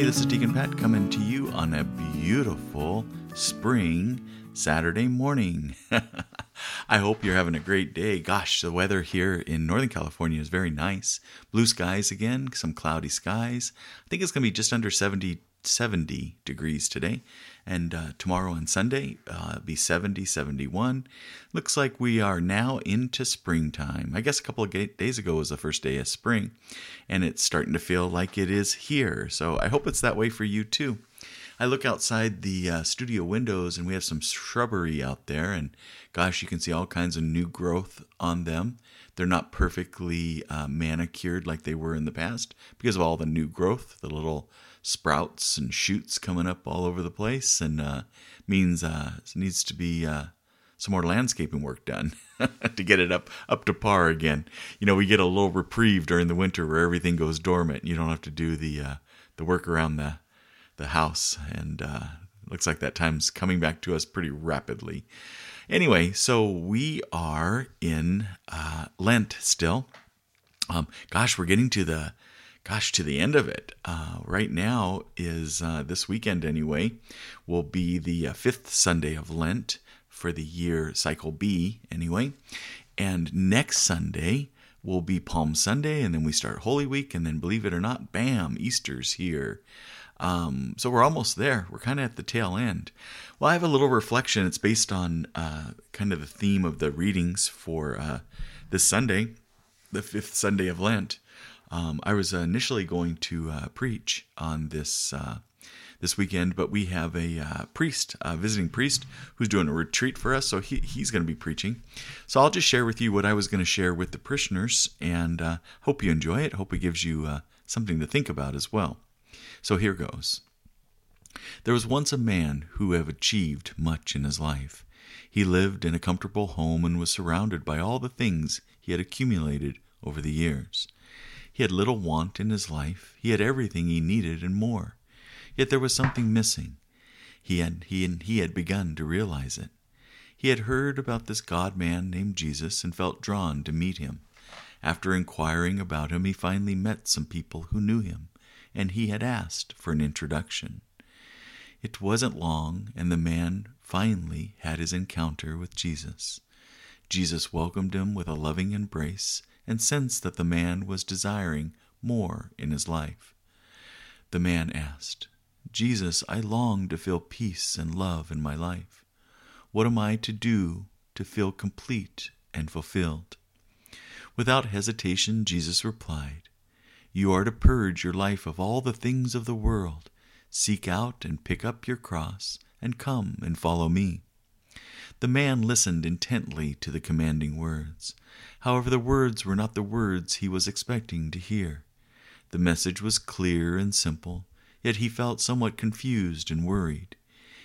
everybody. This is Deacon Pat coming to you on a beautiful spring Saturday morning. I hope you're having a great day. Gosh, the weather here in Northern California is very nice. Blue skies again, some cloudy skies. I think it's going to be just under 70 70 degrees today. And uh, tomorrow and Sunday, uh, be 70, 71. Looks like we are now into springtime. I guess a couple of days ago was the first day of spring, and it's starting to feel like it is here. So I hope it's that way for you too. I look outside the uh, studio windows and we have some shrubbery out there, and gosh, you can see all kinds of new growth on them. They're not perfectly uh, manicured like they were in the past because of all the new growth, the little sprouts and shoots coming up all over the place, and uh, means uh, needs to be uh, some more landscaping work done to get it up up to par again. You know, we get a little reprieve during the winter where everything goes dormant. You don't have to do the uh, the work around the the house, and uh, looks like that time's coming back to us pretty rapidly. Anyway, so we are in uh, Lent still. Um, gosh, we're getting to the gosh, to the end of it. Uh, right now is uh, this weekend anyway, will be the uh, fifth Sunday of Lent for the year cycle B anyway. And next Sunday will be Palm Sunday, and then we start Holy Week, and then believe it or not, bam, Easter's here. Um, so we're almost there. We're kind of at the tail end. Well, I have a little reflection. It's based on uh, kind of the theme of the readings for uh, this Sunday, the fifth Sunday of Lent. Um, I was initially going to uh, preach on this uh, this weekend, but we have a uh, priest, a visiting priest, who's doing a retreat for us, so he, he's going to be preaching. So I'll just share with you what I was going to share with the parishioners, and uh, hope you enjoy it. Hope it gives you uh, something to think about as well. So here goes. There was once a man who had achieved much in his life. He lived in a comfortable home and was surrounded by all the things he had accumulated over the years. He had little want in his life. He had everything he needed and more. Yet there was something missing. He had, he, he had begun to realize it. He had heard about this God man named Jesus and felt drawn to meet him. After inquiring about him, he finally met some people who knew him, and he had asked for an introduction. It wasn't long, and the man finally had his encounter with Jesus. Jesus welcomed him with a loving embrace and sensed that the man was desiring more in his life. The man asked, Jesus, I long to feel peace and love in my life. What am I to do to feel complete and fulfilled? Without hesitation, Jesus replied, You are to purge your life of all the things of the world. Seek out and pick up your cross, and come and follow me. The man listened intently to the commanding words. However, the words were not the words he was expecting to hear. The message was clear and simple, yet he felt somewhat confused and worried.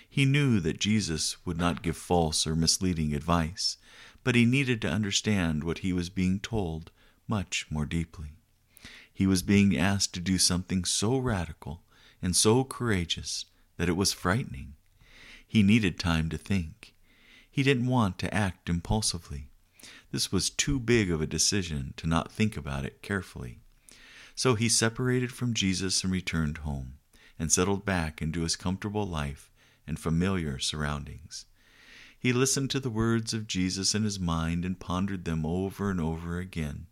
He knew that Jesus would not give false or misleading advice, but he needed to understand what he was being told much more deeply. He was being asked to do something so radical and so courageous that it was frightening. He needed time to think. He didn't want to act impulsively. This was too big of a decision to not think about it carefully. So he separated from Jesus and returned home, and settled back into his comfortable life and familiar surroundings. He listened to the words of Jesus in his mind and pondered them over and over again.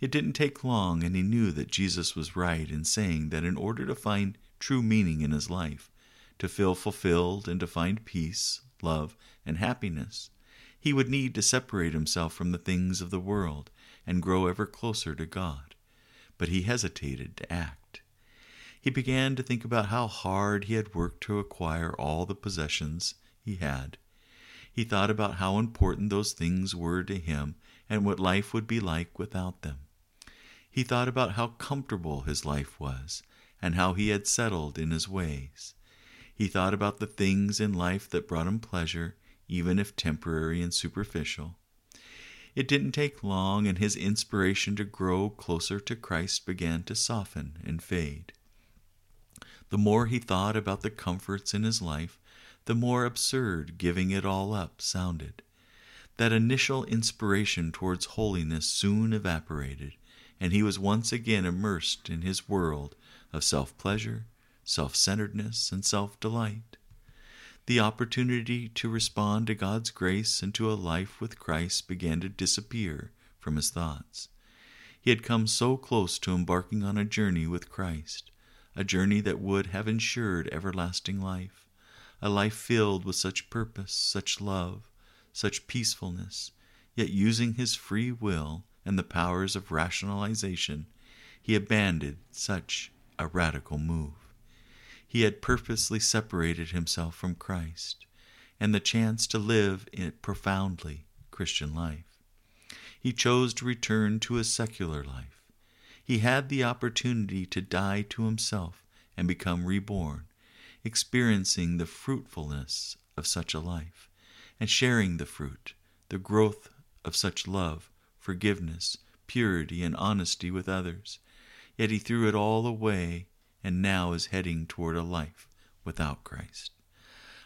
It didn't take long, and he knew that Jesus was right in saying that in order to find true meaning in his life, to feel fulfilled and to find peace, love, and happiness, he would need to separate himself from the things of the world and grow ever closer to God. But he hesitated to act. He began to think about how hard he had worked to acquire all the possessions he had. He thought about how important those things were to him and what life would be like without them. He thought about how comfortable his life was and how he had settled in his ways. He thought about the things in life that brought him pleasure, even if temporary and superficial. It didn't take long, and his inspiration to grow closer to Christ began to soften and fade. The more he thought about the comforts in his life, the more absurd giving it all up sounded. That initial inspiration towards holiness soon evaporated, and he was once again immersed in his world of self pleasure, self centeredness, and self delight. The opportunity to respond to God's grace and to a life with Christ began to disappear from his thoughts. He had come so close to embarking on a journey with Christ, a journey that would have ensured everlasting life, a life filled with such purpose, such love, such peacefulness, yet using his free will and the powers of rationalization, he abandoned such a radical move. He had purposely separated himself from Christ and the chance to live in profoundly Christian life. He chose to return to a secular life. He had the opportunity to die to himself and become reborn, experiencing the fruitfulness of such a life and sharing the fruit, the growth of such love, forgiveness, purity, and honesty with others. Yet he threw it all away and now is heading toward a life without Christ.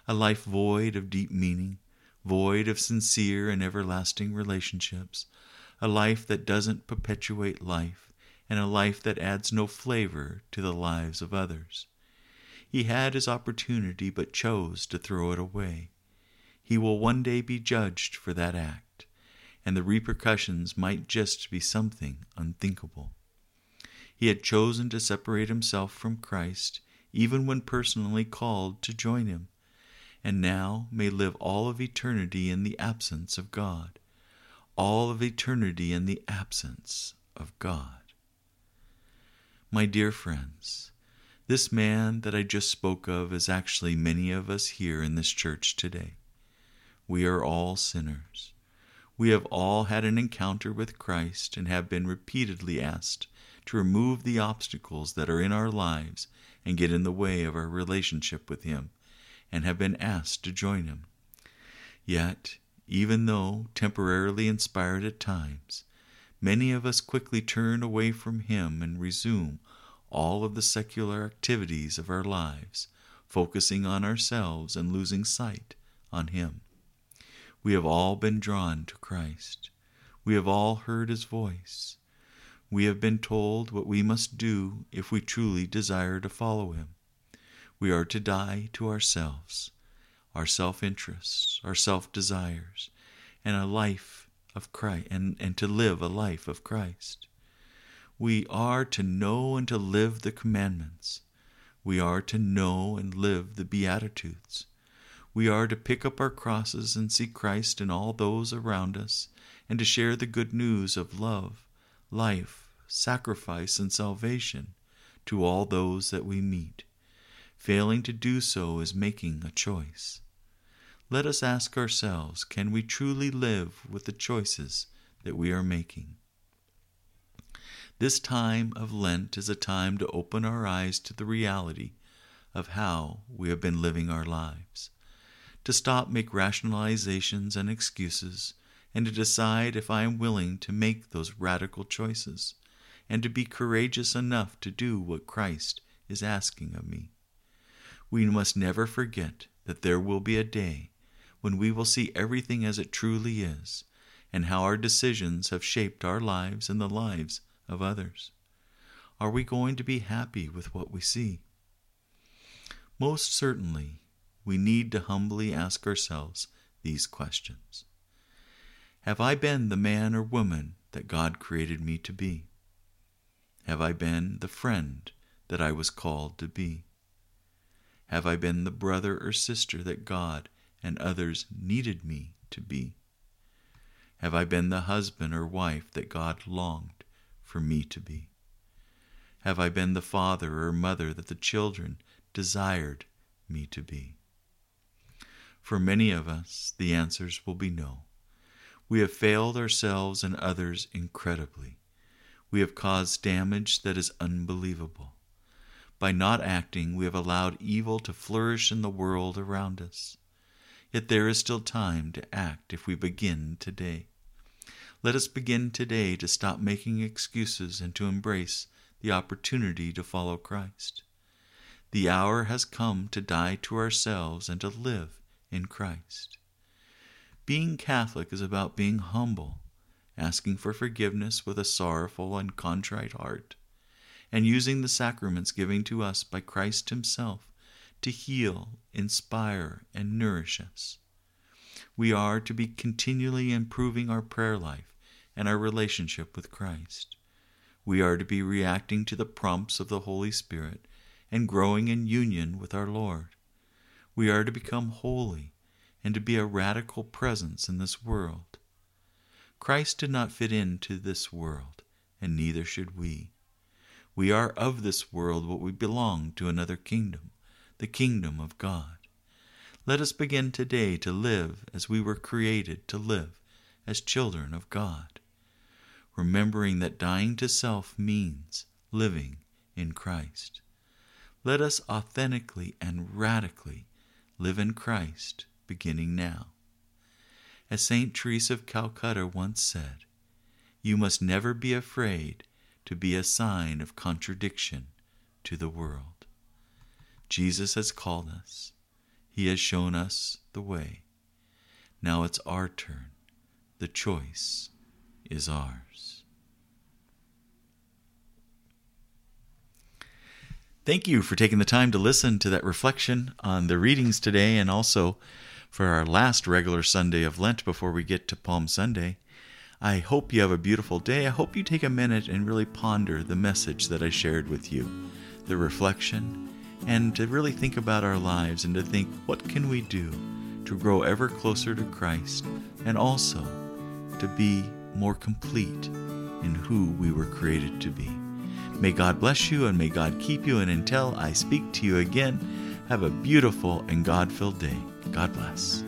A life void of deep meaning, void of sincere and everlasting relationships, a life that doesn't perpetuate life, and a life that adds no flavor to the lives of others. He had his opportunity but chose to throw it away. He will one day be judged for that act, and the repercussions might just be something unthinkable. He had chosen to separate himself from Christ, even when personally called to join him, and now may live all of eternity in the absence of God. All of eternity in the absence of God. My dear friends, this man that I just spoke of is actually many of us here in this church today. We are all sinners. We have all had an encounter with Christ and have been repeatedly asked to remove the obstacles that are in our lives and get in the way of our relationship with Him, and have been asked to join Him. Yet, even though temporarily inspired at times, many of us quickly turn away from Him and resume all of the secular activities of our lives, focusing on ourselves and losing sight on Him. We have all been drawn to Christ. We have all heard His voice we have been told what we must do if we truly desire to follow him. We are to die to ourselves, our self interests, our self desires, and a life of Christ and, and to live a life of Christ. We are to know and to live the commandments. We are to know and live the Beatitudes. We are to pick up our crosses and see Christ in all those around us and to share the good news of love, life, sacrifice, and salvation to all those that we meet. Failing to do so is making a choice. Let us ask ourselves can we truly live with the choices that we are making? This time of Lent is a time to open our eyes to the reality of how we have been living our lives, to stop make rationalizations and excuses, and to decide if I am willing to make those radical choices and to be courageous enough to do what Christ is asking of me. We must never forget that there will be a day when we will see everything as it truly is, and how our decisions have shaped our lives and the lives of others. Are we going to be happy with what we see? Most certainly, we need to humbly ask ourselves these questions Have I been the man or woman that God created me to be? Have I been the friend that I was called to be? Have I been the brother or sister that God and others needed me to be? Have I been the husband or wife that God longed for me to be? Have I been the father or mother that the children desired me to be? For many of us, the answers will be no. We have failed ourselves and others incredibly. We have caused damage that is unbelievable. By not acting, we have allowed evil to flourish in the world around us. Yet there is still time to act if we begin today. Let us begin today to stop making excuses and to embrace the opportunity to follow Christ. The hour has come to die to ourselves and to live in Christ. Being Catholic is about being humble asking for forgiveness with a sorrowful and contrite heart, and using the sacraments given to us by Christ Himself to heal, inspire, and nourish us. We are to be continually improving our prayer life and our relationship with Christ. We are to be reacting to the prompts of the Holy Spirit and growing in union with our Lord. We are to become holy and to be a radical presence in this world. Christ did not fit into this world, and neither should we. We are of this world, but we belong to another kingdom, the kingdom of God. Let us begin today to live as we were created to live, as children of God, remembering that dying to self means living in Christ. Let us authentically and radically live in Christ beginning now. As St. Teresa of Calcutta once said, you must never be afraid to be a sign of contradiction to the world. Jesus has called us, He has shown us the way. Now it's our turn. The choice is ours. Thank you for taking the time to listen to that reflection on the readings today and also for our last regular Sunday of Lent before we get to Palm Sunday. I hope you have a beautiful day. I hope you take a minute and really ponder the message that I shared with you, the reflection, and to really think about our lives and to think what can we do to grow ever closer to Christ and also to be more complete in who we were created to be. May God bless you and may God keep you. And until I speak to you again, have a beautiful and God filled day. God bless.